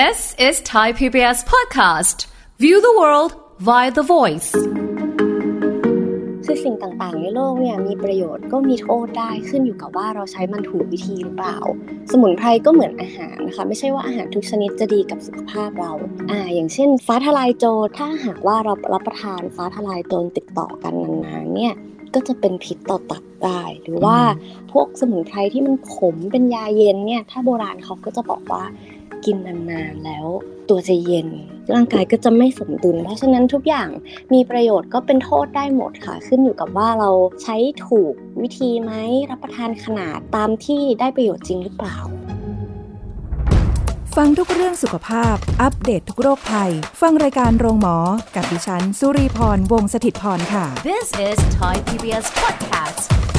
This is Thai PBS podcast. View the world via the voice. คือสิ่งต่างๆ ในโลกเนี่ยมีประโยชน์ก็มีโทษได้ขึ้นอยู่กับว่าเราใช้มันถูกวิธีหรือเปล่า สมุนไพรก็เหมือนอาหารนะคะ ไม่ใช่ว่าอาหารทุกชนิดจะดีกับสุขภาพเรา อ่า อย่างเช่น ฟ้าทลายโจรถ้าหากว่าเรารับประทานฟ้าทลายโจรติดต่อกันนานๆเนี่ยก็จะเป็นพิษต่อตับได้ หรือว่าพวกสมุนไพรที่มันขมเป็นยาเย็นเนี่ย ถ้าโบราณเขาก็จะบอกว่า กินนานๆแล้วตัวจะเย็น ร่างกายก็จะไม่สมดุล เพราะฉะนั้นทุกอย่างมีประโยชน์ก็เป็นโทษได้หมดค่ะ ขึ้นอยู่กับว่าเราใช้ถูกวิธีไหมรับประทานขนาดตามที่ได้ประโยชน์จริงหรือเปล่า ฟังทุกเรื่องสุขภาพ อัปเดตททุกโรคภัย ฟังรายการโรงหมอ กับดิฉัน สุรีพรวงศิตพรค่ะ This is Thai PBS podcast.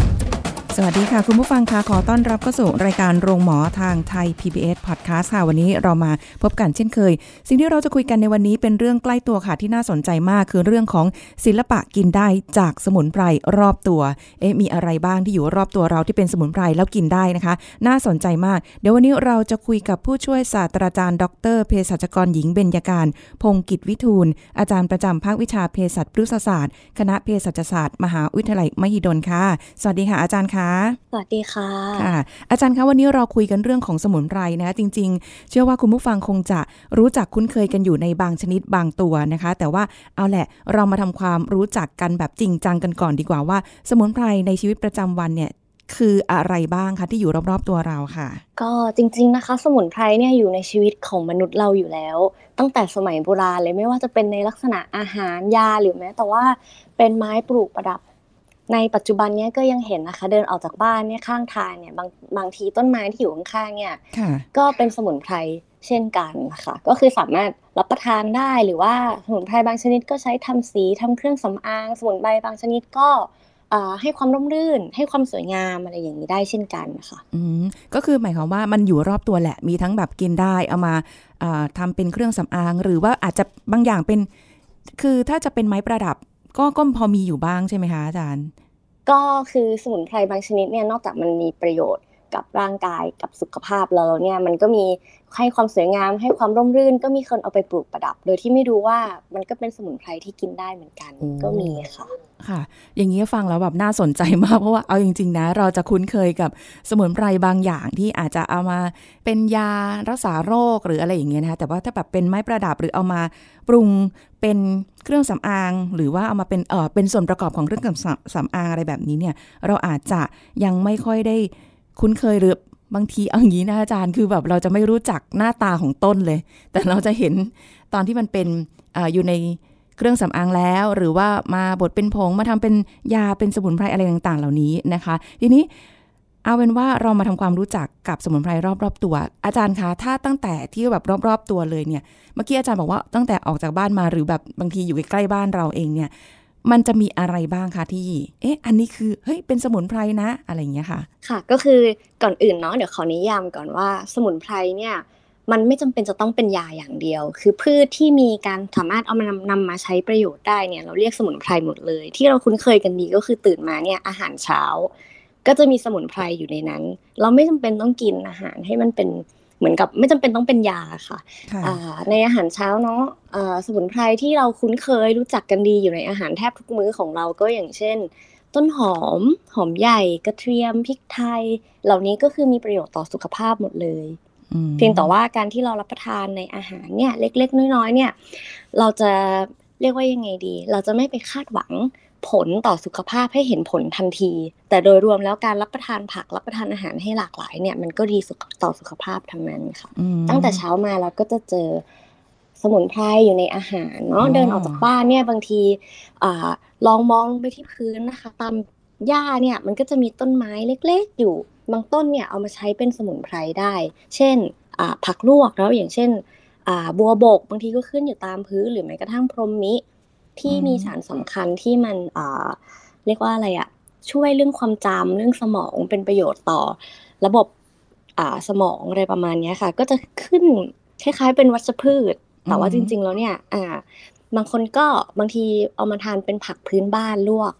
สวัสดีค่ะ คุณผู้ฟังค่ะขอต้อนรับเข้าสู่รายการโรงหมอทางไทย PBS Podcast ค่ะ วันนี้เรามาพบกันเช่นเคย สิ่งที่เราจะคุยกันในวันนี้เป็นเรื่องใกล้ตัวค่ะที่น่าสนใจมากคือเรื่องของศิลปะกินได้จากสมุนไพรรอบตัว เอ๊ะมีอะไรบ้างที่อยู่รอบตัวเราที่เป็นสมุนไพรแล้วกินได้นะคะ น่าสนใจมาก เดี๋ยววันนี้เราจะคุยกับผู้ช่วยศาสตราจารย์ ดรเภสัชกรหญิงเบญญาการ พงกิจวิทูล อาจารย์ประจำภาควิชาเภสัชพฤกษศาสตร์ คณะเภสัชศาสตร์ มหาวิทยาลัยมหิดลค่ะ สวัสดีค่ะอาจารย์ค่ะสวัสดีค่ะค่ะ อาจารย์คะวันนี้เราคุยกันเรื่องของสมุนไพรนะจริง ๆ เชื่อว่าคุณผู้ฟังคงจะรู้จักคุ้นเคยกันอยู่ในบางชนิดบางตัวนะคะ แต่ว่าเอาแหละเรามาทำความรู้จักกันแบบจริงจังกันก่อนดีกว่าว่า สมุนไพรในชีวิตประจำวันเนี่ยคืออะไรบ้างคะที่อยู่รอบๆตัวเราค่ะ ก็จริง ๆนะคะ สมุนไพรเนี่ยอยู่ในชีวิตของมนุษย์เราอยู่แล้ว ตั้งแต่สมัยโบราณเลยไม่ว่าจะเป็นในลักษณะอาหารยาหรือแม้แต่ว่าเป็นไม้ปลูกประดับ ในปัจจุบันเนี้ยก็ยังเห็นนะคะ เดินออกจากบ้านเนี่ยข้างทางเนี่ยบางบางทีต้นไม้ที่อยู่ข้างๆเนี่ยค่ะก็เป็นสมุนไพรเช่นกันนะคะก็คือสามารถรับประทานได้หรือว่าสมุนไพรบางชนิดก็ใช้ทำสีทำเครื่องสำอาง สมุนไพรบางชนิดก็อ่าให้ความร่มรื่น ให้ความสวยงามอะไรอย่างนี้ได้เช่นกันค่ะอืมก็คือหมายความว่ามันอยู่รอบตัวแหละ มีทั้งแบบกินได้เอามาอ่าทำเป็นเครื่องสำอาง หรือว่าอาจจะบางอย่างเป็น คือถ้าจะเป็นไม้ประดับ ก็ก็พอมีอยู่บ้างใช่ไหมคะอาจารย์ ก็คือสมุนไพรบางชนิดเนี่ยนอกจากมันมีประโยชน์กับร่างกายกับสุขภาพเราแล้วเนี่ยมันก็มี ให้ความสวยงามให้ความร่มรื่น ก็มีคนเอาไปปลูกประดับ โดยที่ไม่รู้ว่ามันก็เป็นสมุนไพรที่กินได้เหมือนกันโอ้ก็มีค่ะค่ะ อย่างนี้ฟังแล้วแบบน่าสนใจมากเพราะว่าเอาจริง ๆ นะ เราจะคุ้นเคยกับสมุนไพรบางอย่างที่อาจจะเอามาเป็นยารักษาโรคหรืออะไรอย่างเงี้ยนะคะแต่ว่าถ้าแบบเป็นไม้ประดับหรือเอามาปรุงเป็นเครื่องสำอาง หรือว่าเอามาเป็นเออเป็นส่วนประกอบของเครื่องสำสำอางอะไรแบบนี้เนี่ย เราอาจจะยังไม่ค่อยได้คุ้นเคยหรือ บางทีเอาอย่างนี้นะอาจารย์คือแบบเราจะไม่รู้จักหน้าตาของต้นเลย แต่เราจะเห็นตอนที่มันเป็นออยู่ในเครื่องสำอางแล้ว หรือว่ามาบดเป็นผงมาทำเป็นยาเป็นสมุนไพรอะไรต่างๆ เหล่านี้นะคะ ทีนี้เอาเป็นว่าเรามาทำความรู้จักกับสมุนไพรรอบๆตัว อาจารย์คะถ้าตั้งแต่ที่แบบรอบๆตัวเลยเนี่ยเมื่อกี้อาจารย์บอกว่าตั้งแต่ออกจากบ้านมาหรือแบบบางทีอยู่ใกล้ๆบ้านเราเองเนี่ย มันจะมีอะไรบ้างคะที่ เอ๊ะ อันนี้คือ เฮ้ย เป็นสมุนไพรนะ อะไรอย่างเงี้ยค่ะ ค่ะ ก็คือก่อนอื่นเนาะ เดี๋ยวขอนิยามก่อนว่าสมุนไพรเนี่ยมันไม่จำเป็นจะต้องเป็นยาอย่างเดียว คือพืชที่มีการสามารถเอามานำนำมาใช้ประโยชน์ได้เนี่ย เราเรียกสมุนไพรหมดเลย ที่เราคุ้นเคยกันดีก็คือตื่นมาเนี่ยอาหารเช้า ก็จะมีสมุนไพรอยู่ในนั้น เราไม่จำเป็นต้องกินอาหารให้มันเป็น เหมือนกับไม่จำเป็นต้องเป็นยาค่ะค่ะอ่าในอาหารเช้าเนาะอ่าสมุนไพรที่เราคุ้นเคยรู้จักกันดีอยู่ในอาหารแทบทุกมื้อของเราก็อย่างเช่น ต้นหอม หอมใหญ่ กระเทียมพริกไทย เหล่านี้ก็คือมีประโยชน์ต่อสุขภาพหมดเลยอืมเพียงแต่ว่าการที่เรารับประทานในอาหารเนี่ยเล็ก ๆ น้อยๆเนี่ย เราจะเรียกว่ายังไงดี เราจะไม่ไปคาดหวัง ผลต่อสุขภาพให้เห็นผลทันที แต่โดยรวมแล้วการรับประทานผักรับประทานอาหารให้หลากหลายเนี่ยมันก็ดีสุขต่อสุขภาพทั้งนั้นค่ะอืมตั้งแต่เช้ามาเราก็จะเจอสมุนไพรอยู่ในอาหารเนาะอ๋อเดินออกจากบ้านเนี่ยบางทีอ่าลองมองลงไปที่พื้นนะคะ ตามหญ้าเนี่ยมันก็จะมีต้นไม้เล็กๆ อยู่บางต้นเนี่ยเอามาใช้เป็นสมุนไพรได้ เช่นอ่าผักลวกแล้วอย่างเช่นอ่าบัวบกบางทีก็ขึ้นอยู่ตามพื้นหรือแม้กระทั่งพรหมมิ ที่มีสารสำคัญที่มันอ่าเรียกว่าอะไรอะช่วยเรื่องความจำเรื่องสมองเป็นประโยชน์ต่อ ระบบอ่าสมองอะไรประมาณเนี้ยค่ะ ก็จะขึ้นคล้ายๆเป็นวัชพืช แต่ว่าอืจมริง ๆ แล้วเนี่ยอ่าบางคนก็บางทีเอามาทานเป็นผักพื้นบ้านลวก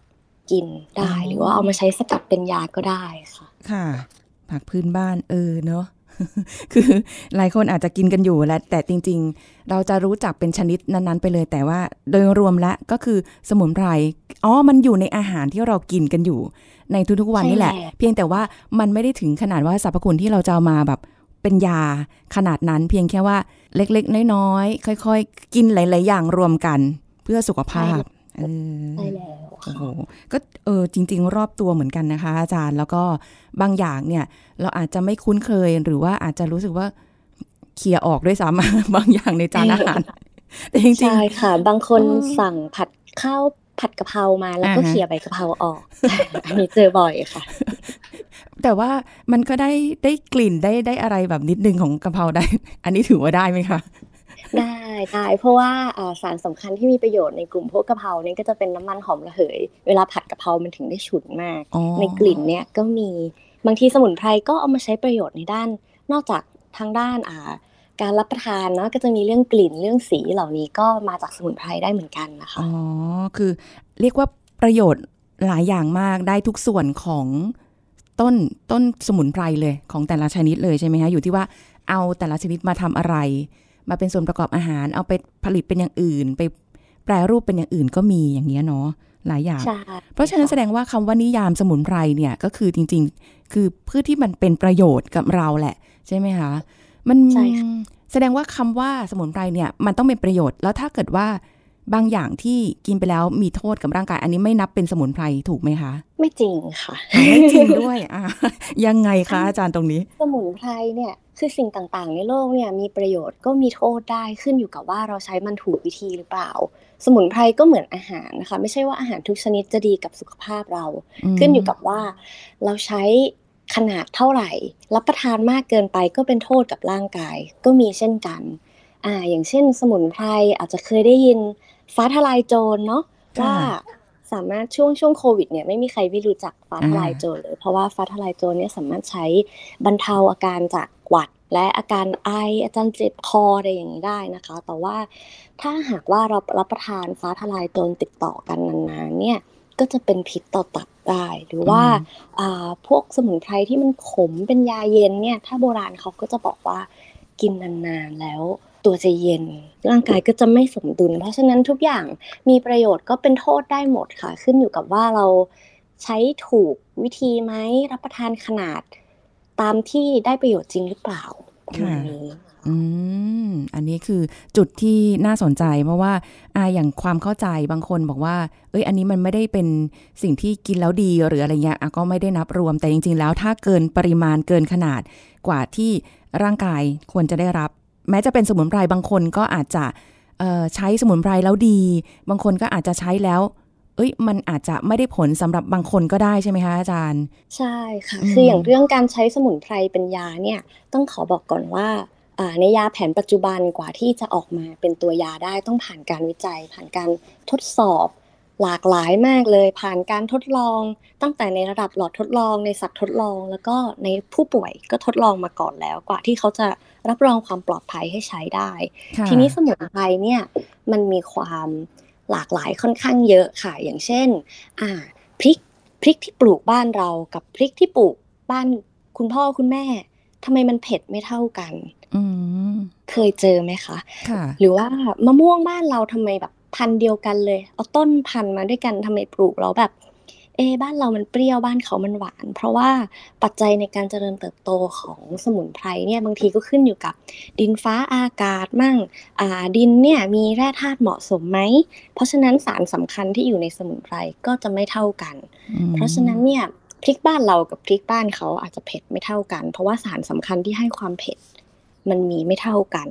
กินได้ หรือว่าเอามาใช้สกัดเป็นยาก็ได้ค่ะ ค่ะ ผักพื้นบ้านเออเนอะ คือหลายคนอาจจะกินกันอยู่แล้วแต่จริง ๆ เราจะรู้จักเป็นชนิดนั้นๆ ไปเลย แต่ว่าโดยรวมแล้วก็คือสมุนไพรอ๋อมันอยู่ในอาหารที่เรากินกันอยู่ ในทุกๆวันนี่แหละ เพียงแต่ว่ามันไม่ได้ถึงขนาดว่าสรรพคุณที่เราจะเอามาแบบเป็นยาขนาดนั้น เพียงแค่ว่าเล็กๆ น้อยๆ ค่อย ๆ กินหลาย ๆ อย่างรวมกันเพื่อสุขภาพเออ ใช่แล้วโอ้โหก็เออจริง ๆ รอบตัวเหมือนกันนะคะ อาจารย์แล้วก็บางอย่างเนี่ย เราอาจจะไม่คุ้นเคยหรือว่าอาจจะรู้สึกว่าเคลียร์ออกด้วยซ้ำบางอย่างในจานอาหารแต่จริงใช่ค่ะ บางคนเออสั่งผัดข้าวผัดกะเพรามาแล้วก็อ่าฮะเขี่ยใบกะเพราออกอันนี้เจอบ่อยค่ะๆแต่ว่ามันก็ได้ได้กลิ่นได้ได้อะไรแบบนิดนึงของกะเพราได้ อันนี้ถือว่าได้ไหมคะได้ ได้เพราะว่าอ่าสารสำคัญที่มีประโยชน์ในกลุ่มพวกกะเพราเนี่ยก็จะเป็นน้ำมันหอมระเหย เวลาผัดกะเพรามันถึงได้ฉุนมากอ๋อในกลิ่นเนี่ยก็มีบางทีสมุนไพรก็เอามาใช้ประโยชน์ในด้าน นอกจากทางด้านอ่าการรับประทานเนาะก็จะมีเรื่องกลิ่นเรื่องสีเหล่านี้ก็มาจากสมุนไพรได้เหมือนกันนะคะอ๋อคือเรียกว่าประโยชน์หลายอย่างมากได้ทุกส่วนของต้นต้นสมุนไพรเลยของแต่ละชนิดเลยใช่ไหมคะอยู่ที่ว่าเอาแต่ละชนิดมาทำอะไร มาเป็นส่วนประกอบอาหาร เอาไปผลิตเป็นอย่างอื่น ไปแปรรูปเป็นอย่างอื่นก็มีอย่างเงี้ยเนาะหลายอย่างใช่เพราะฉะนั้นแสดงว่าคำว่านิยามสมุนไพรเนี่ยก็คือจริง ๆ คือเพื่อที่มันเป็นประโยชน์กับเราแหละ ใช่ไหมคะมันใช่ค่ะแสดงว่าคำว่าสมุนไพรเนี่ยมันต้องเป็นประโยชน์แล้วถ้าเกิดว่า บางอย่างที่กินไปแล้วมีโทษกับร่างกาย อันนี้ไม่นับเป็นสมุนไพรถูกไหมคะ ไม่จริงค่ะอ่าไม่จริงด้วยอะยังไงคะอาจารย์ตรงนี้ สมุนไพรเนี่ยคือสิ่งต่างๆ ในโลกเนี่ยมีประโยชน์ก็มีโทษได้ขึ้นอยู่กับว่าเราใช้มันถูกวิธีหรือเปล่า สมุนไพรก็เหมือนอาหารนะคะไม่ใช่ว่าอาหารทุกชนิดจะดีกับสุขภาพเรา ขึ้นอยู่กับว่าเราใช้ขนาดเท่าไหร่ รับประทานมากเกินไปก็เป็นโทษกับร่างกายก็มีเช่นกันอ่าอย่างเช่น สมุนไพรอาจจะเคยได้ยิน ฟ้าทลายโจรเนาะค่ะว่าสามารถช่วงช่วงโควิดเนี่ยไม่มีใครไม่รู้จักฟ้าทลายอ่าโจรเลย เพราะว่าฟ้าทลายโจรเนี่ยสามารถใช้บรรเทาอาการจากหวัด และอาการไออาการเจ็บคออะไรอย่างนี้ได้นะคะ แต่ว่าถ้าหากว่าเรารับประทานฟ้าทลายโจรติดต่อกันนานๆเนี่ยก็จะเป็นพิษต่อตับได้ หรือว่าอ่าพวกสมุนไพรที่มันขมเป็นยาเย็นเนี่ยถ้าโบราณเขาก็จะบอกว่ากินนานๆแล้ว ตัวจะเย็น ร่างกายก็จะไม่สมดุล เพราะฉะนั้นทุกอย่างมีประโยชน์ก็เป็นโทษได้หมดค่ะ ขึ้นอยู่กับว่าเราใช้ถูกวิธีไหมรับประทานขนาด ตามที่ได้ประโยชน์จริงหรือเปล่าประมาณนี้อืม อันนี้คือจุดที่น่าสนใจเพราะว่าอาอย่างความเข้าใจบางคนบอกว่า เอ้ย อันนี้มันไม่ได้เป็นสิ่งที่กินแล้วดีหรืออะไรเงี้ยก็ไม่ได้นับรวม แต่จริง ๆ แล้วถ้าเกินปริมาณเกินขนาดกว่าที่ร่างกายควรจะได้รับ แม้จะเป็นสมุนไพรบางคนก็อาจจะใช้สมุนไพรแล้วดี บางคนก็อาจจะใช้แล้วเอ้ยมันอาจจะไม่ได้ผลสำหรับบางคนก็ได้ใช่ไหมคะอาจารย์ ใช่ค่ะคืออย่างเรื่องการใช้สมุนไพรเป็นยาเนี่ยต้องขอบอกก่อนว่าในยาแผนปัจจุบันกว่าที่จะออกมาเป็นตัวยาได้ต้องผ่านการวิจัย ผ่านการทดสอบหลากหลายมากเลย ผ่านการทดลอง ตั้งแต่ในระดับหลอดทดลองในสัตว์ทดลอง แล้วก็ในผู้ป่วยก็ทดลองมาก่อนแล้ว กว่าที่เขาจะ รับรองความปลอดภัยให้ใช้ได้ค่ะทีนี้สมุนไพรเนี่ยมันมีความหลากหลายค่อนข้างเยอะค่ะ อย่างเช่นอ่าพริกพริกที่ปลูกบ้านเรากับพริกที่ปลูกบ้านคุณพ่อคุณแม่ทำไมมันเผ็ดไม่เท่ากันอืมเคยเจอไหมคะค่ะหรือว่ามะม่วงบ้านเราทำไมแบบพันธุ์เดียวกันเลย เอาต้นพันธุ์มาด้วยกันทำไมปลูกแล้วแบบ เอะบ้านเรามันเปรี้ยวบ้านเขามันหวาน เพราะว่าปัจจัยในการเจริญเติบโตของสมุนไพรเนี่ยบางทีก็ขึ้นอยู่กับ ดินฟ้าอากาศมั่งอ่าดินเนี่ยมีแร่ธาตุเหมาะสมไหม เพราะฉะนั้นสารสำคัญที่อยู่ในสมุนไพรก็จะไม่เท่ากันอืมเพราะฉะนั้นเนี่ยพริกบ้านเรากับพริกบ้านเขาอาจจะเผ็ดไม่เท่ากัน เพราะว่าสารสำคัญที่ให้ความเผ็ดมันมีไม่เท่ากัน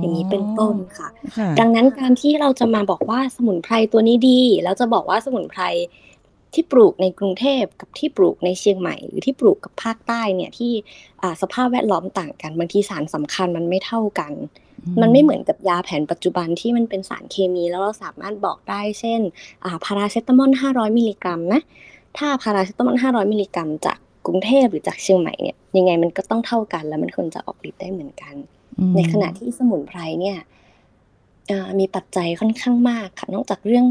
อย่างนี้เป็นต้นค่ะค่ะ ดังนั้นการที่เราจะมาบอกว่าสมุนไพรตัวนี้ดี แล้วจะบอกว่าสมุนไพร ที่ปลูกในกรุงเทพกับที่ปลูกในเชียงใหม่ หรือที่ปลูกกับภาคใต้เนี่ยที่อ่าสภาพแวดล้อมต่างกันบางทีสารสำคัญมันไม่เท่ากัน มันไม่เหมือนกับยาแผนปัจจุบันที่มันเป็นสารเคมีแล้วเราสามารถบอกได้ เช่นอ่าพาราเซตามอล500 มิลลิกรัมนะถ้าพาราเซตามอล500 มิลลิกรัม จากกรุงเทพหรือจากเชียงใหม่เนี่ยยังไงมันก็ต้องเท่ากัน แล้วมันควรจะออกฤทธิ์ได้เหมือนกันอืมในขณะที่สมุนไพรเนี่ยอ่ามีปัจจัยค่อนข้างมากค่ะนอกจากเรื่อง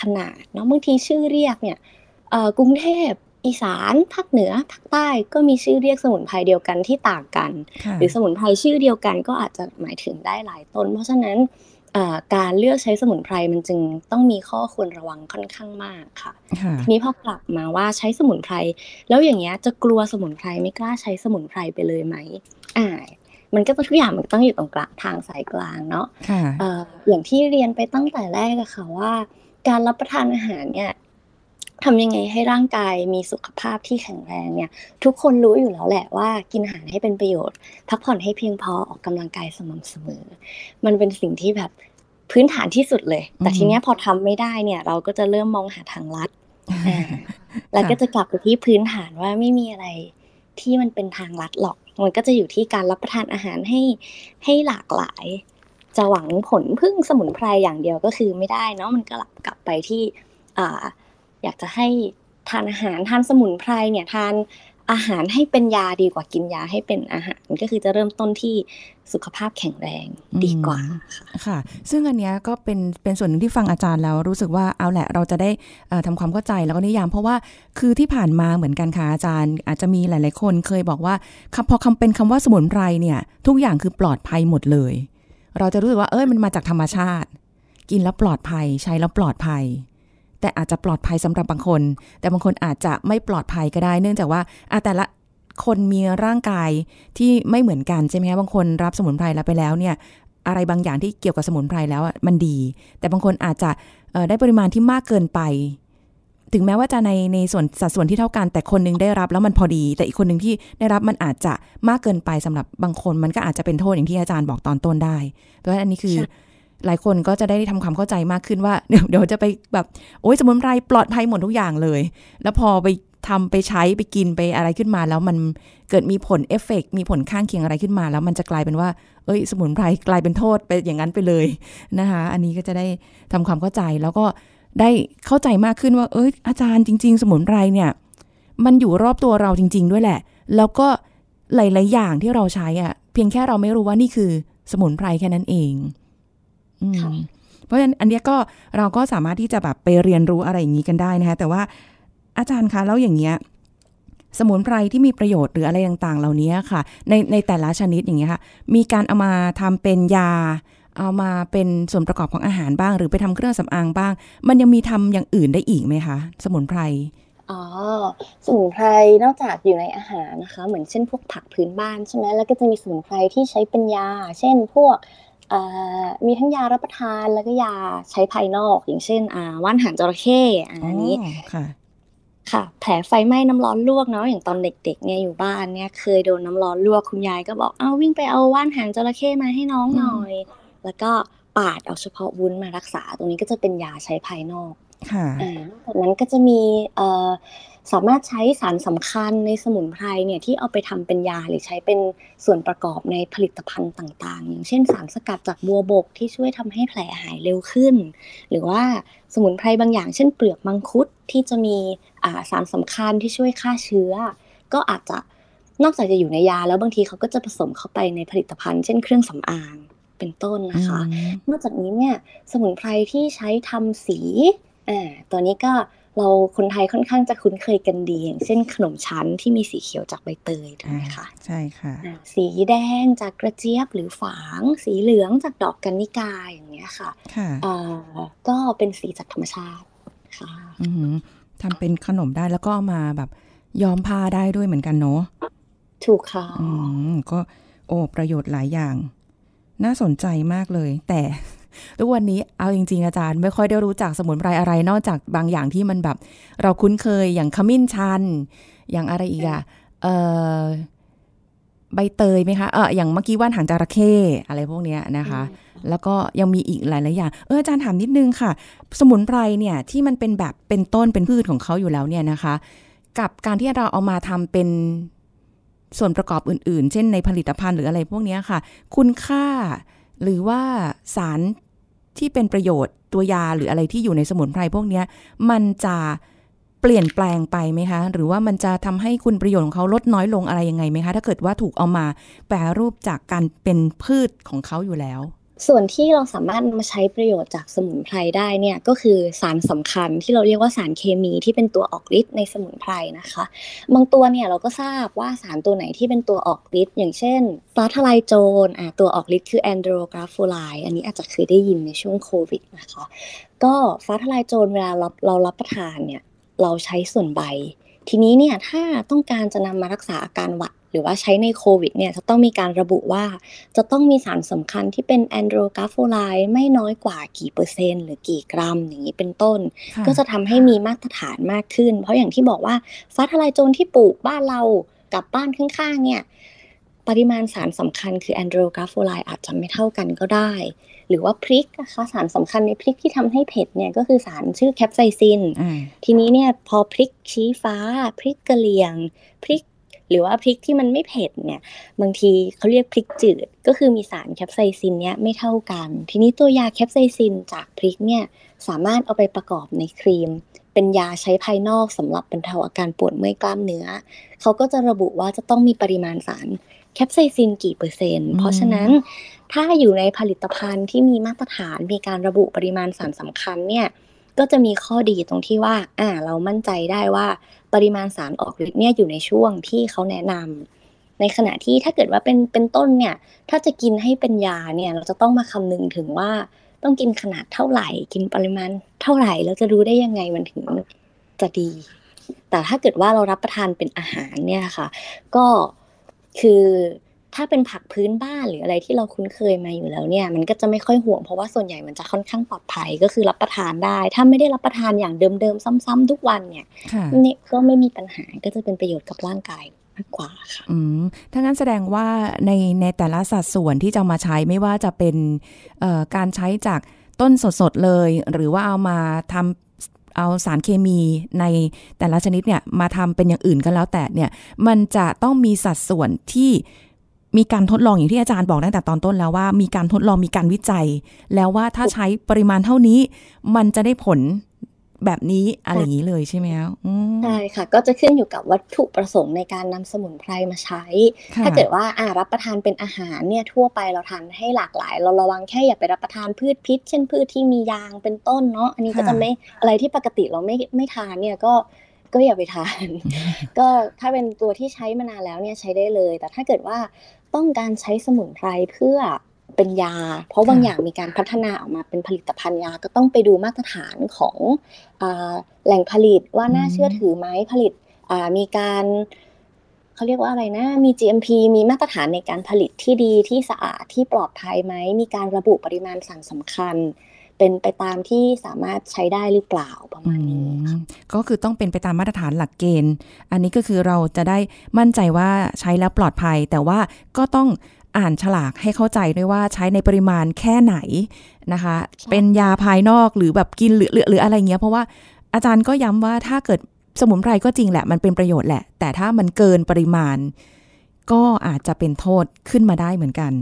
ขนาดเนาะบางทีชื่อเรียกเนี่ยเอ่อ กรุงเทพอีสานภาคเหนือภาคใต้ก็มีชื่อเรียกสมุนไพรเดียวกันที่ต่างกัน หรือสมุนไพรชื่อเดียวกันก็อาจจะหมายถึงได้หลายต้น เพราะฉะนั้นการเลือกใช้สมุนไพรมันจึงต้องมีข้อควรระวังค่อนข้างมากค่ะทีนี้พอกลับมาว่าใช้สมุนไพรแล้วอย่างเงี้ยจะกลัวสมุนไพรไม่กล้าใช้สมุนไพรไปเลยไหมอ่ามันก็ทุกอย่างมันต้องอยู่ตรงกลางทางสายกลางเนาะอย่างที่เรียนไปตั้งแต่แรกอะค่ะว่า การรับประทานอาหารเนี่ย ทำยังไงให้ร่างกายมีสุขภาพที่แข็งแรงเนี่ย ทุกคนรู้อยู่แล้วแหละว่ากินอาหารให้เป็นประโยชน์ พักผ่อนให้เพียงพอออกกำลังกายสม่ำเสมอ มันเป็นสิ่งที่แบบพื้นฐานที่สุดเลย แต่ทีเนี้ยพอทำไม่ได้เนี่ย เราก็จะเริ่มมองหาทางลัดแล้วก็จะกลับไปที่พื้นฐานว่าไม่มีอะไรที่มันเป็นทางลัดหรอก มันก็จะอยู่ที่การรับประทานอาหารให้ให้หลากหลาย จะหวังผลพึ่งสมุนไพรอย่างเดียวก็คือไม่ได้เนาะมันก็กลับไปที่อ่า อยากจะให้ทานอาหารทานสมุนไพรเนี่ยทานอาหารให้เป็นยาดีกว่ากินยาให้เป็นอาหารก็คือจะเริ่มต้นที่สุขภาพแข็งแรงดีกว่าค่ะ ซึ่งอันนี้ก็เป็นเป็นส่วนหนึ่งที่ฟังอาจารย์แล้วรู้สึกว่าเอาแหละเราจะได้ทำความเข้าใจแล้วก็นิยาม เพราะว่าคือที่ผ่านมาเหมือนกันค่ะอาจารย์ อาจจะมีหลาย ๆ คนเคยบอกว่าคำพอคำเป็นคำว่าสมุนไพรเนี่ย ทุกอย่างคือปลอดภัยหมดเลย เราจะรู้สึกว่าเอ้ยมันมาจากธรรมชาติ กินแล้วปลอดภัยใช้แล้วปลอดภัย แต่อาจจะปลอดภัยสำหรับบางคน แต่บางคนอาจจะไม่ปลอดภัยก็ได้ เนื่องจากว่าแต่ละคนมีร่างกายที่ไม่เหมือนกันใช่ไหมคะบางคนรับสมุนไพรแล้วไปแล้วเนี่ยอะไรบางอย่างที่เกี่ยวกับสมุนไพรแล้วมันดี แต่บางคนอาจจะได้ปริมาณที่มากเกินไป ถึงแม้ว่าจะในในส่วนสัดส่วนที่เท่ากัน แต่คนนึงได้รับแล้วมันพอดี แต่อีกคนหนึ่งที่ได้รับมันอาจจะมากเกินไปสำหรับบางคน มันก็อาจจะเป็นโทษอย่างที่อาจารย์บอกตอนต้นได้เพราะฉะนั้นอันนี้คือ หลายคนก็จะได้ทำความเข้าใจมากขึ้นว่าเดี๋ยวเดี๋ยวจะไปแบบโอ้ยสมุนไพรปลอดภัยหมดทุกอย่างเลย แล้วพอไปทำไปใช้ไปกินไปอะไรขึ้นมา แล้วมันเกิดมีผลเอฟเฟกมีผลข้างเคียงอะไรขึ้นมา แล้วมันจะกลายเป็นว่า เอ้ย สมุนไพรกลายเป็นโทษไปอย่างนั้นไปเลยนะคะ อันนี้ก็จะได้ทำความเข้าใจแล้วก็ได้เข้าใจมากขึ้นว่า เอ้ย อาจารย์จริง ๆ สมุนไพรเนี่ย มันอยู่รอบตัวเราจริง ๆ ด้วยแหละ แล้วก็หลาย ๆ อย่างที่เราใช้อะ่ะ เพียงแค่เราไม่รู้ว่านี่คือสมุนไพรแค่นั้นเอง เพราะฉะนั้นอันนี้ก็เราก็สามารถที่จะแบบไปเรียนรู้อะไรอย่างนี้กันได้นะคะแต่ว่าอาจารย์คะแล้วอย่างเงี้ยสมุนไพรที่มีประโยชน์หรืออะไรต่างๆ เหล่านี้ค่ะ ในในแต่ละชนิดอย่างเงี้ยค่ะ มีการเอามาทำเป็นยา เอามาเป็นส่วนประกอบของอาหารบ้าง หรือไปทำเครื่องสำอางบ้าง มันยังมีทำอย่างอื่นได้อีกไหมคะ สมุนไพรอ๋อสมุนไพรนอกจากอยู่ในอาหารนะคะ เหมือนเช่นพวกผักพื้นบ้านใช่ไหมแล้วก็จะมีสมุนไพรที่ใช้เป็นยา เช่นพวก มีทั้งยารับประทานแล้วก็ยาใช้ภายนอกอย่างเช่นว่านหางจระเข้อันนี้ค่ะค่ะ แผลไฟไหม้น้ำร้อนลวกเนาะอย่างตอนเด็กๆเนี่ยอยู่บ้านเนี่ยเคยโดนน้าร้อนลวกคุณยายก็บอกเอาวิ่งไปเอาว่านหางจระเข้มาให้น้องหน่อย แล้วก็ปาดเอาเฉพาะวุ้นมารักษา ตรงนี้ก็จะเป็นยาใช้ภายนอก ค่ะอ่าจากนั้นก็จะมีเอ่อสามารถใช้สารสำคัญในสมุนไพรเนี่ยที่เอาไปทำเป็นยาหรือใช้เป็นส่วนประกอบในผลิตภัณฑ์ต่าง ๆ อย่างเช่นสารสกัดจากบัวบกที่ช่วยทำให้แผลหายเร็วขึ้น หรือว่าสมุนไพรบางอย่าง เช่นเปลือกมังคุดที่จะมีสารสำคัญที่ช่วยฆ่าเชื้อ ก็อาจจะนอกจากจะอยู่ในยาแล้วบางทีเขาก็จะผสมเข้าไปในผลิตภัณฑ์ เช่นเครื่องสำอางเป็นต้นนะคะ นอกจากนี้เนี่ยสมุนไพรที่ใช้ทำสี อ่าตัวนี้ก็เราคนไทยค่อนข้างจะคุ้นเคยกันดีอย่างเช่นขนมชั้นที่มีสีเขียวจากใบเตยถูกไหมคะใช่ค่ะ สีแดงจากกระเจี๊ยบหรือฝาง สีเหลืองจากดอกกันนิกาอย่างเงี้ยค่ะค่ะก็เป็นสีจากธรรมชาติค่ะทำเป็นขนมได้แล้วก็มาแบบย้อมผ้าได้ด้วยเหมือนกันเนาะถูกค่ะอืมก็โอ้ประโยชน์หลายอย่าง น่าสนใจมากเลย แต่ ทุกวันนี้เอาจริง ๆ อาจารย์ไม่ค่อยได้รู้จักสมุนไพรอะไรนอกจากบางอย่างที่มันแบบ เราคุ้นเคยอย่างขมิ้นชัน อย่างอะไรอีกอะเออใบเตยไหมคะเอออย่างเมื่อกี้ว่านหางจระเข้อะไรพวกเนี้ยนะคะ แล้วก็ยังมีอีกหลาย ๆ อย่าง เอออาจารย์ถามนิดนึงค่ะ สมุนไพรเนี่ยที่มันเป็นแบบเป็นต้นเป็นพืชของเขาอยู่แล้วเนี่ยนะคะ กับการที่เราเอามาทำเป็นส่วนประกอบอื่น ๆ เช่นในผลิตภัณฑ์หรืออะไรพวกนี้ค่ะ คุณค่าหรือว่าสาร ที่เป็นประโยชน์ตัวยาหรืออะไรที่อยู่ในสมุนไพรพวกนี้มันจะเปลี่ยนแปลงไปไหมคะ หรือว่ามันจะทำให้คุณประโยชน์ของเขาลดน้อยลงอะไรยังไงไหมคะ ถ้าเกิดว่าถูกเอามาแปรรูปจากการเป็นพืชของเขาอยู่แล้ว ส่วนที่เราสามารถมาใช้ประโยชน์จากสมุนไพรได้เนี่ยก็คือสารสำคัญที่เราเรียกว่าสารเคมีที่เป็นตัวออกฤทธิ์ในสมุนไพรนะคะ บางตัวเนี่ยเราก็ทราบว่าสารตัวไหนที่เป็นตัวออกฤทธิ์อย่างเช่นฟ้าทลายโจรอะตัวออกฤทธิ์คือแอนโดรกราฟูไลอันนี้อาจจะเคยได้ยินในช่วงโควิดนะคะ ก็ฟ้าทลายโจรเวลาเราเรารับประทานเนี่ยเราใช้ส่วนใบ ทีนี้เนี่ยถ้าต้องการจะนำมารักษาอาการหวัด หรือว่าใช้ในโควิดเนี่ยจะต้องมีการระบุว่าจะต้องมีสารสำคัญที่เป็นแอนโดรกราโฟไลไม่น้อยกว่ากี่เปอร์เซ็นต์หรือกี่กรัมอย่างนี้เป็นต้น ก็จะทำให้มีมาตรฐานมากขึ้น เพราะอย่างที่บอกว่าฟ้าทลายโจรที่ปลูกบ้านเรากับบ้านข้างๆเนี่ยปริมาณสารสำคัญคือแอนโดรกราโฟไลด์อาจจะไม่เท่ากันก็ได้ หรือว่าพริกนะคะสารสำคัญในพริกที่ทำให้เผ็ดเนี่ยก็คือสารชื่อแคปไซซิน ทีนี้เนี่ยพอพริกชี้ฟ้า พริกกะเหรี่ยง พริก หรือว่าพริกที่มันไม่เผ็ดเนี่ย บางทีเขาเรียกพริกจืด ก็คือมีสารแคปไซซินเนี่ยไม่เท่ากัน ทีนี้ตัวยาแคปไซซินจากพริกเนี่ยสามารถเอาไปประกอบในครีม เป็นยาใช้ภายนอกสำหรับบรรเทาอาการปวดเมื่อยกล้ามเนื้อ เขาก็จะระบุว่าจะต้องมีปริมาณสารแคปไซซินกี่เปอร์เซ็นต์ เพราะฉะนั้นถ้าอยู่ในผลิตภัณฑ์ที่มีมาตรฐานมีการระบุปริมาณสารสำคัญเนี่ย ก็จะมีข้อดีตรงที่ว่า อ่า เรามั่นใจได้ว่าปริมาณสารออกฤทธิ์เนี่ยอยู่ในช่วงที่เขาแนะนำในขณะที่ถ้าเกิดว่าเป็นเป็นต้นเนี่ย ถ้าจะกินให้เป็นยาเนี่ย เราจะต้องมาคำนึงถึงว่าต้องกินขนาดเท่าไหร่ กินปริมาณเท่าไหร่แล้วจะรู้ได้ยังไงมันถึงจะดี แต่ถ้าเกิดว่าเรารับประทานเป็นอาหารเนี่ยค่ะ ก็คือ ถ้าเป็นผักพื้นบ้านหรืออะไรที่เราคุ้นเคยมาอยู่แล้วเนี่ย มันก็จะไม่ค่อยห่วงเพราะว่าส่วนใหญ่มันจะค่อนข้างปลอดภัยก็คือรับประทานได้ ถ้าไม่ได้รับประทานอย่างเดิมๆซ้ำๆทุกวันเนี่ยนี่ก็ไม่มีปัญหาก็จะเป็นประโยชน์กับร่างกายมากกว่าค่ะอืมถ้างั้นแสดงว่าในในแต่ละสัดส่วนที่จะมาใช้ไม่ว่าจะเป็นการใช้จากต้นสดๆเลย หรือว่าเอามาทำเอาสารเคมีในแต่ละชนิดเนี่ยมาทำเป็นอย่างอื่นก็แล้วแต่เนี่ย มันจะต้องมีสัดส่วนที่ มีการทดลองอย่างที่อาจารย์บอกตั้งแต่ตอนต้นแล้วว่ามีการทดลองมีการวิจัย แล้วว่าถ้าใช้ปริมาณเท่านี้ มันจะได้ผลแบบนี้อะไรอย่างนี้เลยใช่ไหมครับใช่ค่ะ ก็จะขึ้นอยู่กับวัตถุประสงค์ในการนำสมุนไพรมาใช้ ถ้าเกิดว่าอ่ารับประทานเป็นอาหารเนี่ยทั่วไปเราทานให้หลากหลาย เราระวังแค่อย่าไปรับประทานพืชพิษ เช่นพืชที่มียางเป็นต้นเนาะอันนี้ก็จะไม่อะไรที่ปกติเราไม่ไม่ทานเนี่ยก็ก็อย่าไปทาน ก็ถ้าเป็นตัวที่ใช้มานานแล้วเนี่ยใช้ได้เลย แต่ถ้าเกิดว่า ต้องการใช้สมุนไพรเพื่อเป็นยา เพราะบางอย่างมีการพัฒนาออกมาเป็นผลิตภัณฑ์ยาก็ต้องไปดูมาตรฐานของแหล่งผลิตว่าน่าเชื่อถือไหมผลิตมีการเขาเรียกว่าอะไรนะ มี GMP มีมาตรฐานในการผลิตที่ดีที่สะอาดที่ปลอดภัยไหม มีการระบุปริมาณสั่งสำคัญ เป็นไปตามที่สามารถใช้ได้หรือเปล่าประมาณนี้ก็คือต้องเป็นไปตามมาตรฐานหลักเกณฑ์ อันนี้ก็คือเราจะได้มั่นใจว่าใช้แล้วปลอดภัย แต่ว่าก็ต้องอ่านฉลากให้เข้าใจด้วยว่าใช้ในปริมาณแค่ไหนนะคะ เป็นยาภายนอกหรือแบบกินหรือหรืออะไรเงี้ยเพราะว่าอาจารย์ก็ย้ำว่าถ้าเกิดสมุนไพรก็จริงแหละมันเป็นประโยชน์แหละ แต่ถ้ามันเกินปริมาณ ก็อาจจะเป็นโทษขึ้นมาได้เหมือนกัน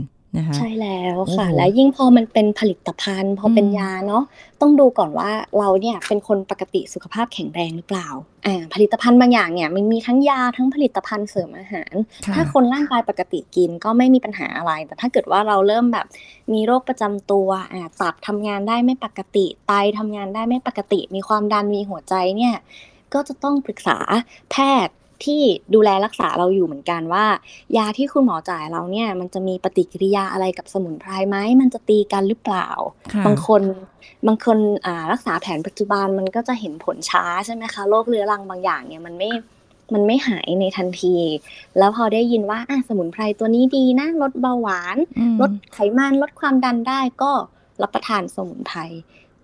ใช่แล้วค่ะ และยิ่งพอมันเป็นผลิตภัณฑ์ พอเป็นยาเนาะต้องดูก่อนว่าเราเนี่ยเป็นคนปกติสุขภาพแข็งแรงหรือเปล่าอ่าผลิตภัณฑ์บางอย่างเนี่ยมันมีทั้งยาทั้งผลิตภัณฑ์เสริมอาหาร ถ้าคนร่างกายปกติกินก็ไม่มีปัญหาอะไร แต่ถ้าเกิดว่าเราเริ่มแบบมีโรคประจำตัวอ่าตับทำงานได้ไม่ปกติไตทำงานได้ไม่ปกติ มีความดันมีหัวใจเนี่ยก็จะต้องปรึกษาแพทย์ ที่ดูแลรักษาเราอยู่เหมือนกันว่า ยาที่คุณหมอจ่ายเราเนี่ย มันจะมีปฏิกิริยาอะไรกับสมุนไพรไหมมันจะตีกันหรือเปล่า บางคนบางคนรักษาแผนปัจจุบันมันก็จะเห็นผลช้าใช่ไหมคะโรคเรื้อรังบางอย่างเนี่ยมันไม่มันไม่หายในทันที แล้วพอได้ยินว่าอะสมุนไพรตัวนี้ดีนะลดเบาหวาน ลดไขมันลดความดันได้ก็รับประทานสมุนไพร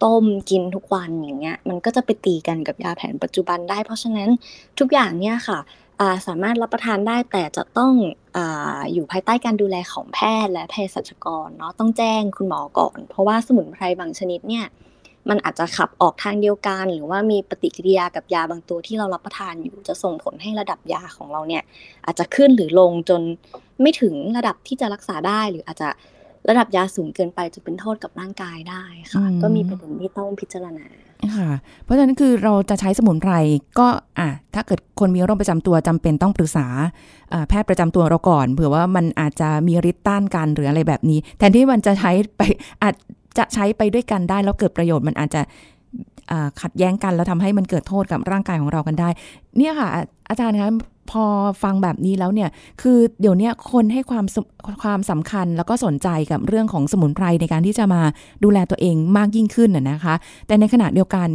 ต้มกินทุกวันอย่างเงี้ยมันก็จะไปตีกันกับยาแผนปัจจุบันได้ เพราะฉะนั้นทุกอย่างเนี่ยค่ะสามารถรับประทานได้แต่จะต้องออยู่ภายใต้การดูแลของแพทย์และเภสัชกรเนาะต้องแจ้งคุณหมอก่อน เพราะว่าสมุนไพรบางชนิดเนี่ยมันอาจจะขับออกทางเดียวกัน หรือว่ามีปฏิกิริยากับยาบางตัวที่เรารับประทานอยู่จะส่งผลให้ระดับยาของเราเนี่ยอาจจะขึ้นหรือลงจนไม่ถึงระดับที่จะรักษาได้หรืออาจจะ ระดับยาสูงเกินไปจะเป็นโทษกับร่างกายได้ค่ะ ก็มีประเด็นที่ต้องพิจารณาค่ะเพราะฉะนั้นคือเราจะใช้สมุนไพรก็อะถ้าเกิดคนมีโรคประจำตัวจำเป็นต้องปรึกษาแพทย์ประจำตัวเราก่อนเผื่อว่ามันอาจจะมีฤทธิ์ต้านกันหรืออะไรแบบนี้ แทนที่มันจะใช้ไปอาจจะใช้ไปด้วยกันได้แล้วเกิดประโยชน์มันอาจจะ ขัดแย้งกันแล้วทำให้มันเกิดโทษกับร่างกายของเรากันได้ เนี่ยค่ะ อาจารย์คะพอฟังแบบนี้แล้วเนี่ย คือเดี๋ยวนี้คนให้ความความสำคัญแล้วก็สนใจกับเรื่องของสมุนไพรในการที่จะมาดูแลตัวเองมากยิ่งขึ้นนะคะ แต่ในขณะเดียวกัน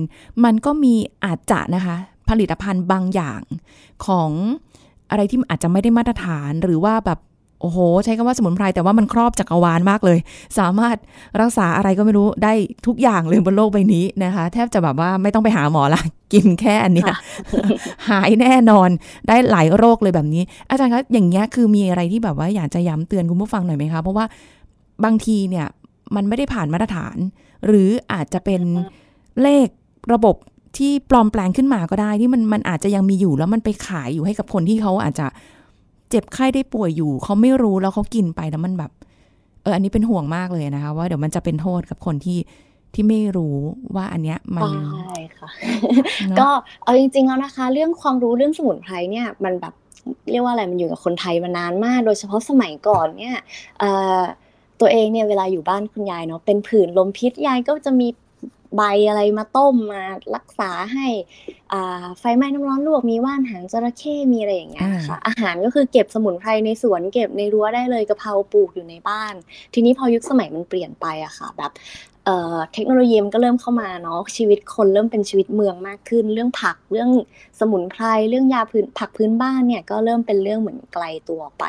มันก็มีอาจจะนะคะ ผลิตภัณฑ์บางอย่างของอะไรที่อาจจะไม่ได้มาตรฐานหรือว่าแบบ โอ้โห ใช้คำว่าสมุนไพรแต่ว่ามันครอบจักรวาลมากเลย สามารถรักษาอะไรก็ไม่รู้ได้ทุกอย่างเลยบนโลกใบนี้นะคะ แทบจะแบบว่าไม่ต้องไปหาหมอละกินแค่อันนี้หายแน่นอนได้หลายโรคเลยแบบนี้ อาจารย์คะอย่างเงี้ยคือมีอะไรที่แบบว่าอยากจะย้ำเตือนคุณผู้ฟังหน่อยไหมคะ เพราะว่าบางทีเนี่ยมันไม่ได้ผ่านมาตรฐาน หรืออาจจะเป็นเลขระบบที่ปลอมแปลงขึ้นมาก็ได้ที่มันมันอาจจะยังมีอยู่แล้วมันไปขายอยู่ให้กับคนที่เขาอาจจะ เจ็บไข้ได้ป่วยอยู่ เขาไม่รู้แล้วเขากินไปแล้วมันแบบ เออ อันนี้เป็นห่วงมากเลยนะคะ ว่าเดี๋ยวมันจะเป็นโทษกับคนที่ที่ไม่รู้ว่าอันเนี้ยมันใช่ค่ะ ก็เอาจริง ๆ แล้วนะคะ เรื่องความรู้เรื่องสมุนไพรเนี่ยมันแบบเรียกว่าอะไรมันอยู่กับคนไทยมานานมาก โดยเฉพาะสมัยก่อนเนี่ยตัวเองเนี่ยเวลาอยู่บ้านคุณยายเนาะเป็นผื่นลมพิษยายก็จะมี ใบอะไรมาต้มมารักษาให้ไฟไหม้น้ำร้อนลวกมีว่านหางจระเข้มีอะไรอย่างเงี้ยค่ะอาหารก็คือเก็บสมุนไพรในสวนเก็บในรั้วได้เลยกะเพราปลูกอยู่ในบ้าน ทีนี้พอยุคสมัยมันเปลี่ยนไปอะค่ะ แบบเทคโนโลยีมันก็เริ่มเข้ามาเนาะชีวิตคนเริ่มเป็นชีวิตเมืองมากขึ้น เรื่องผักเรื่องสมุนไพรเรื่องยาพื้นผักพื้นบ้านเนี่ยก็เริ่มเป็นเรื่องเหมือนไกลตัวไป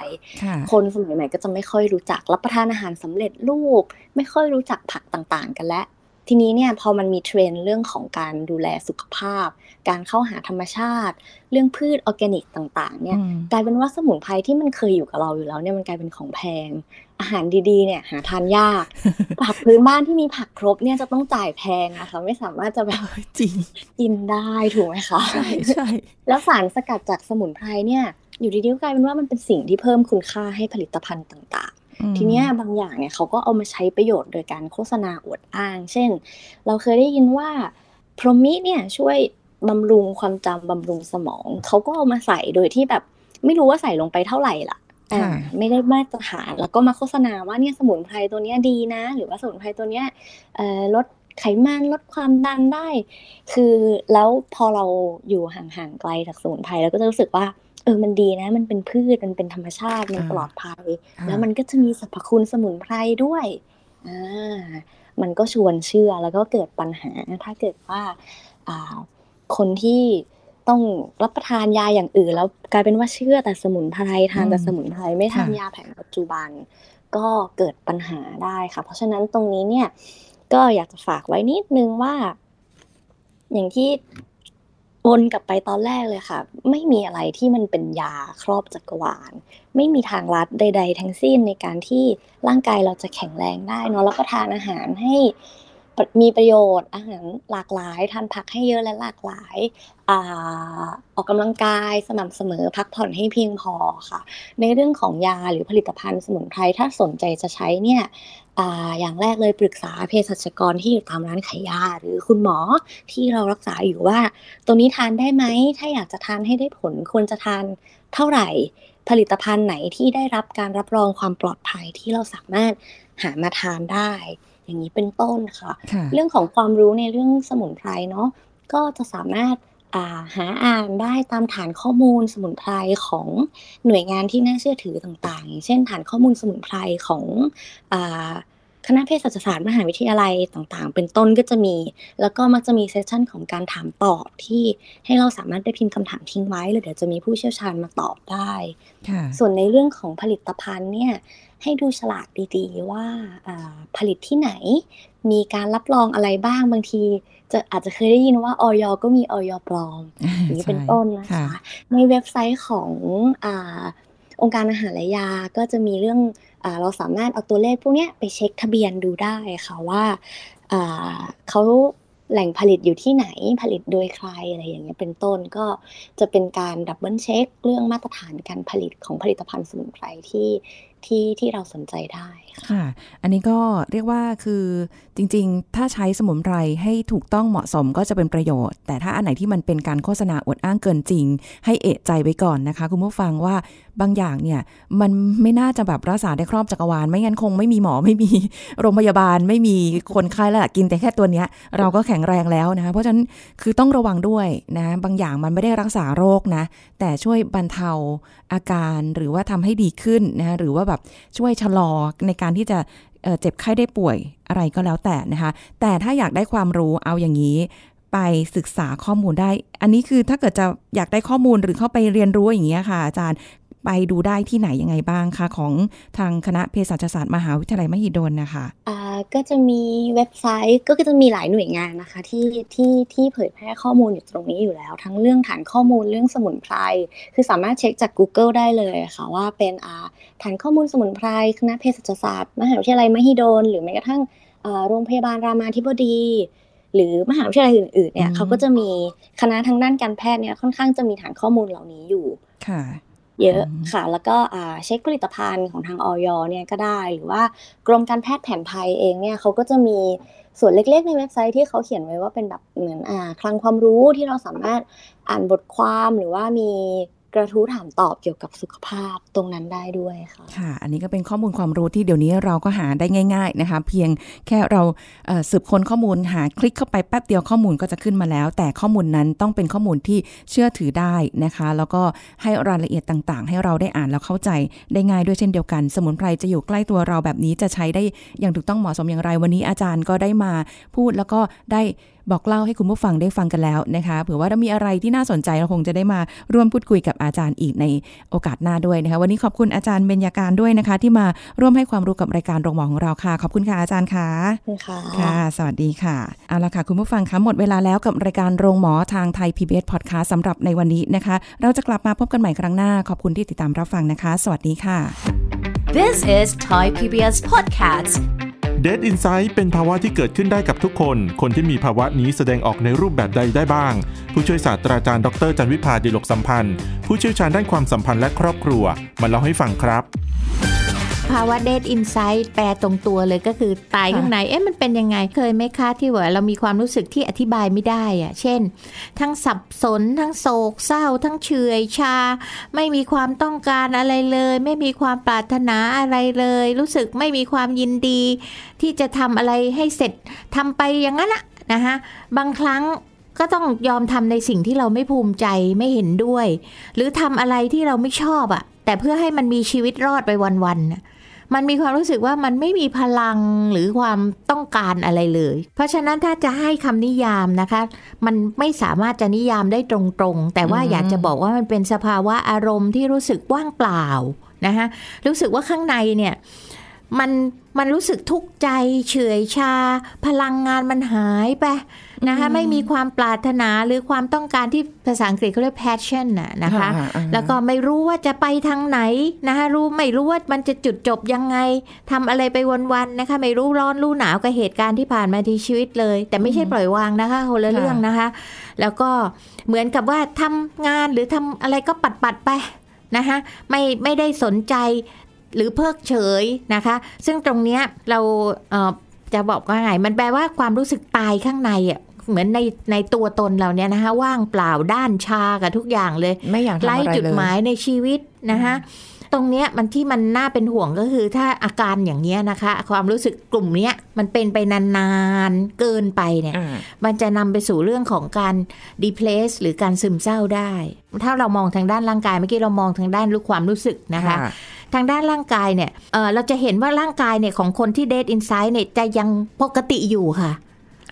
คนสมัยใหม่ก็จะไม่ค่อยรู้จักรับประทานอาหารสำเร็จรูป ไม่ค่อยรู้จักผักต่างๆ กันแล้ว ทีนี้เนี่ยพอมันมีเทรนด์เรื่องของการดูแลสุขภาพ การเข้าหาธรรมชาติ เรื่องพืชออร์แกนิกต่าง ๆ เนี่ยกลายเป็นว่าสมุนไพรที่มันเคยอยู่กับเราอยู่แล้วเนี่ยมันกลายเป็นของแพง อาหารดีๆเนี่ยหาทานยากผักพื้นบ้านที่มีผักครบเนี่ยจะต้องจ่ายแพงนะคะไม่สามารถจะแบบจริงกินได้ถูกไหมคะใช่ใช่แล้วสารสกัดจากสมุนไพรเนี่ยอยู่ดีๆก็กลายเป็นว่ามันเป็นสิ่งที่เพิ่มคุณค่าให้ผลิตภัณฑ์ต่าง ทีเนี้ยบางอย่างเนี่ยเขาก็เอามาใช้ประโยชน์โดยการโฆษณาอวดอ้าง เช่น เราเคยได้ยินว่าพรมิเนี่ยช่วยบำรุงความจำบำรุงสมอง เขาก็เอามาใส่โดยที่แบบไม่รู้ว่าใส่ลงไปเท่าไหร่ล่ะไม่ได้มาตรฐานแล้วก็มาโฆษณาว่าเนี่ยสมุนไพรตัวเนี้ยดีนะ หรือว่าสมุนไพรตัวเนี้ยลดไขมันลดความดันได้ คือแล้วพอเราอยู่ห่างๆไกลจากสมุนไพรเราก็จะรู้สึกว่า เออมันดีนะ มันเป็นพืชมันเป็นธรรมชาติมันปลอดภัย แล้วมันก็จะมีสรรพคุณสมุนไพรด้วยอ่ามันก็ชวนเชื่อแล้วก็เกิดปัญหาถ้าเกิดว่าอ่าคนที่ต้องรับประทานยาอย่างอื่น แล้วกลายเป็นว่าเชื่อแต่สมุนไพรทานแต่สมุนไพรไม่ทานยาแผนปัจจุบัน ก็เกิดปัญหาได้ค่ะ เพราะฉะนั้นตรงนี้เนี่ยก็อยากจะฝากไว้นิดนึงว่า อย่างที่ วนกลับไปตอนแรกเลยค่ะ ไม่มีอะไรที่มันเป็นยาครอบจักรวาล ไม่มีทางลัดใด ๆ ทั้งสิ้นในการที่ร่างกายเราจะแข็งแรงได้เนาะแล้วก็ทานอาหารให้มีประโยชน์อาหารหลากหลายทานผักให้เยอะและหลากหลายอออกกำลังกายสม่ำเสมอพักผ่อนให้เพียงพอค่ะ ในเรื่องของยาหรือผลิตภัณฑ์สมุนไพรถ้าสนใจจะใช้เนี่ย อย่างแรกเลยปรึกษาเภสัชกรที่อยู่ตามร้านขายยาหรือคุณหมอที่เรารักษาอยู่ว่า ตัวนี้ทานได้ไหม ถ้าอยากจะทานให้ได้ผลควรจะทานเท่าไหร่ ผลิตภัณฑ์ไหนที่ได้รับการรับรองความปลอดภัยที่เราสามารถหามาทานได้ อย่างนี้เป็นต้นค่ะ เรื่องของความรู้ในเรื่องสมุนไพรเนาะก็จะสามารถ หาอ่านได้ตามฐานข้อมูลสมุนไพรของหน่วยงานที่น่าเชื่อถือต่างๆอย่างเช่น ฐานข้อมูลสมุนไพรของคณะเภสัชศาสตร์มหาวิทยาลัยต่างๆ เป็นต้นก็จะมี แล้วก็มักจะมีเซสชันของการถามตอบที่ให้เราสามารถได้พิมพ์คำถามทิ้งไว้ แล้วเดี๋ยวจะมีผู้เชี่ยวชาญมาตอบได้ ส่วนในเรื่องของผลิตภัณฑ์เนี่ยให้ดูฉลากดีๆว่าผลิตที่ไหน มีการรับรองอะไรบ้างบางที จะอาจจะเคยได้ยินว่าออยก็มีออยปลอมอย่างนี้เป็นต้นนะคะในเว็บไซต์ของอองค์การอาหารและยาก็จะมีเรื่องอเราสามารถเอาตัวเลขพวกนี้ไปเช็คทะเบียนดูได้ค่ะว่าเขาแหล่งผลิตอยู่ที่ไหนผลิตโดยใครอะไรอย่างเงี้ยเป็นต้นก็จะเป็นการ double check เรื่องมาตรฐานการผลิตของผลิตภัณฑ์สมุนไพรที่ ที่ที่เราสนใจได้ค่ะ อันนี้ก็เรียกว่าคือจริงๆ ถ้าใช้สมุนไพรให้ถูกต้องเหมาะสมก็จะเป็นประโยชน์ แต่ถ้าอันไหนที่มันเป็นการโฆษณาอวดอ้างเกินจริง ให้เอะใจไว้ก่อนนะคะ คุณผู้ฟังว่า บางอย่างเนี่ยมันไม่น่าจะแบบรักษาได้ครอบจักรวาล ไม่งั้นคงไม่มีหมอไม่มีโรงพยาบาล ไม่มีคนไข้แล้วล่ะกินแต่แค่ตัวเนี้ย เราก็แข็งแรงแล้วนะคะเพราะฉะนั้นคือต้องระวังด้วยนะบางอย่างมันไม่ได้รักษาโรคนะ แต่ช่วยบรรเทาอาการหรือว่าทำให้ดีขึ้นนะหรือว่าแบบช่วยชะลอในการที่จะเอ่อเจ็บไข้ได้ป่วยอะไรก็แล้วแต่นะคะ แต่ถ้าอยากได้ความรู้เอาอย่างนี้ไปศึกษาข้อมูลได้ อันนี้คือถ้าเกิดจะอยากได้ข้อมูลหรือเข้าไปเรียนรู้อย่างเงี้ยค่ะ อาจารย์ ไปดูได้ที่ไหนยังไงบ้างคะของทางคณะเภสัชศาสตร์มหาวิทยาลัยมหิดลนะคะอ่าก็จะมีเว็บไซต์ก็จะมีหลายหน่วยงานนะคะ ที่ที่ที่เผยแพร่ข้อมูลอยู่ตรงนี้อยู่แล้ว ทั้งเรื่องฐานข้อมูลเรื่องสมุนไพรคือสามารถเช็คจาก Google ได้เลยค่ะว่าเป็นอ่าฐานข้อมูลสมุนไพรคณะเภสัชศาสตร์ มหาวิทยาลัยมหิดลหรือแม้กระทั่งอ่าโรงพยาบาลรามาธิบดี หรือมหาวิทยาลัยอื่นๆเนี่ยอืมเขาก็จะมีคณะทางด้านการแพทย์เนี่ยค่อนข้างจะมีฐานข้อมูลเหล่านี้อยู่ค่ะ เยอะอืมค่ะ แล้วก็อ่าเช็คผลิตภัณฑ์ของทางออยเนี่ยก็ได้หรือว่ากรมการแพทย์แผนไทยเองเนี่ยเขาก็จะมีส่วนเล็กๆ ในเว็บไซต์ที่เขาเขียนไว้ว่าเป็นแบบเหมือนอ่าคลังความรู้ที่เราสามารถอ่านบทความหรือว่ามี กระทู้ถามตอบเกี่ยวกับสุขภาพตรงนั้นได้ด้วยค่ะค่ะ อันนี้ก็เป็นข้อมูลความรู้ที่เดี๋ยวนี้เราก็หาได้ง่าย ๆนะคะ เพียงแค่เราเสืบค้นข้อมูลหาคลิกเข้าไปแป๊บเดียวข้อมูลก็จะขึ้นมาแล้ว แต่ข้อมูลนั้นต้องเป็นข้อมูลที่เชื่อถือได้นะคะ แล้วก็ให้รายละเอียดต่างๆ ให้เราได้อ่านแล้วเข้าใจได้ง่ายด้วยเช่นเดียวกัน สมุนไพรจะอยู่ใกล้ตัวเราแบบนี้จะใช้ได้อย่างถูกต้องเหมาะสมอย่างไรวันนี้อาจารย์ก็ได้มาพูดแล้วก็ได้ บอกเล่าให้คุณผู้ฟังได้ฟังกันแล้วนะคะเผื่อว่าถ้ามีอะไรที่น่าสนใจเราคงจะได้มาร่วมพูดคุยกับอาจารย์อีกในโอกาสหน้าด้วยนะคะวันนี้ขอบคุณอาจารย์เบญญาการด้วยนะคะ ที่มาร่วมให้ความรู้กับรายการโรงหมอของเราค่ะ ขอบคุณค่ะอาจารย์ค่ะขอบคุณค่ะค่ะ สวัสดีค่ะเอาละค่ะคุณผู้ฟังคะหมดเวลาแล้วกับรายการโรงหมอทางไทย PBS Podcast สำหรับในวันนี้นะคะ เราจะกลับมาพบกันใหม่ครั้งหน้า ขอบคุณที่ติดตามรับฟังนะคะ สวัสดีค่ะ This is Thai PBS Podcast เด d อินไซ h ์เป็นภาวะที่เกิดขึ้นได้กับทุกคน คนที่มีภาวะนี้แสดงออกในรูปแบบใดได้บ้าง ผู้ช่วยศาสตราจารย์ดรจันวิพาดิลกสัมพันธ์ ผู้เชี่ยวชาญด้านความสัมพันธ์และครอบครัว มาเล่าให้ฟังครับ ภาวะเด d อินไซ h ์แปลตรงตัวเลยก็คือตายข้างใน เอ๊ะมันเป็นยังไง เคยไหมคะที่ว่าเรามีความรู้สึกที่อธิบายไม่ได้อะเช่น ทั้งสับสน ทั้งโศกเศร้า ทั้งเฉื่อยชา ไม่มีความต้องการอะไรเลย ไม่มีความปรารถนาอะไรเลย รู้สึกไม่มีความยินดี ที่จะทำอะไรให้เสร็จทำไปอย่างนั้นอะนะคะบางครั้งก็ต้องยอมทำในสิ่งที่เราไม่ภูมิใจไม่เห็นด้วย หรือทำอะไรที่เราไม่ชอบอะแต่เพื่อให้มันมีชีวิตรอดไปวันๆน่ะ มันมีความรู้สึกว่ามันไม่มีพลังหรือความต้องการอะไรเลย เพราะฉะนั้นถ้าจะให้คำนิยามนะคะ มันไม่สามารถจะนิยามได้ตรงๆ แต่ว่าอืมอยากจะบอกว่ามันเป็นสภาวะอารมณ์ที่รู้สึกว่างเปล่านะคะรู้สึกว่าข้างในเนี่ย มันมันรู้สึกทุกข์ใจเฉื่อยชา พลังงานมันหายไปนะคะไม่มีความปรารถนาหรือความต้องการที่ภาษาอังกฤษเขาเรียก passion น่ะนะคะอ่าแล้วก็ไม่รู้ว่าจะไปทางไหนนะคะรู้ไม่รู้ว่ามันจะจุดจบยังไงทำอะไรไปวันๆนะคะ ไม่รู้ร้อนรู้หนาวกับเหตุการณ์ที่ผ่านมาที่ชีวิตเลย แต่ไม่ใช่ปล่อยวางนะคะคนละเรื่องนะคะ แล้วก็เหมือนกับว่าทำงานหรือทำอะไรก็ปัดปัดๆไปนะคะไม่ไม่ได้สนใจ หรือเพิกเฉยนะคะ ซึ่งตรงเนี้ยเราเอ่อจะบอกว่าไง มันแปลว่าความรู้สึกตายข้างในอะเหมือนในในตัวตนเราเนี่ยนะคะว่างเปล่าด้านชากับทุกอย่างเลย ไม่อยากทำไร้อะไรจุดเลยหมายในชีวิตนะคะตรงเนี้ยมันที่มันน่าเป็นห่วงก็คือถ้าอาการอย่างเนี้ยนะคะ ความรู้สึกกลุ่มเนี้ยมันเป็นไปนานๆเกินไปเนี่ยอ่ามันจะนำไปสู่เรื่องของการ depress หรือการซึมเศร้าได้ ถ้าเรามองทางด้านร่างกายเมื่อกี้เรามองทางด้านรู้ความรู้สึกนะคะ ทางด้านร่างกายเนี่ยเอ่อเราจะเห็นว่าร่างกายเนี่ยของคนที่ dead inside เนี่ยจะยังปกติอยู่ค่ะ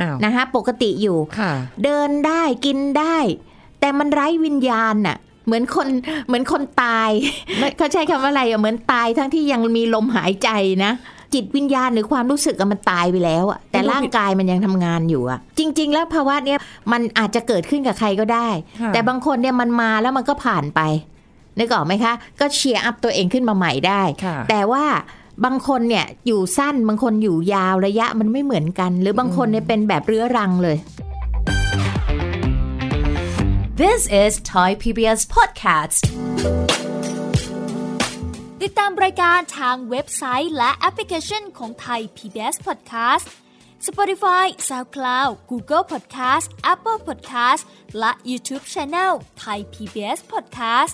อ้าวนะคะปกติอยู่ค่ะเดินได้กินได้ แต่มันไร้วิญญาณน่ะเหมือนคนเหมือนคนตายเขาใช้คำว่าอะไรอะเหมือนตายทั้งที่ยังมีลมหายใจนะจิตวิญญาณหรือความรู้สึกอะมันตายไปแล้วอะแต่ร่างกายมันยังทำงานอยู่อะจริง ๆ แล้วภาวะเนี้ยมันอาจจะเกิดขึ้นกับใครก็ได้ค่ะแต่บางคนเนี่ยมันมาแล้วมันก็ผ่านไป นึกออกไหมคะ ก็ cheer up ตัวเองขึ้นมาใหม่ได้ค่ะแต่ว่าบางคนเนี่ยอยู่สั้นบางคนอยู่ยาวระยะมันไม่เหมือนกัน หรือบางคนเนี่ยเป็นแบบเรื้อรังเลย This is Thai PBS Podcast ติดตามรายการทางเว็บไซต์และแอปพลิเคชันของไทย PBS Podcast Spotify SoundCloud Google Podcast Apple Podcast และ YouTube Channel ไทย PBS Podcast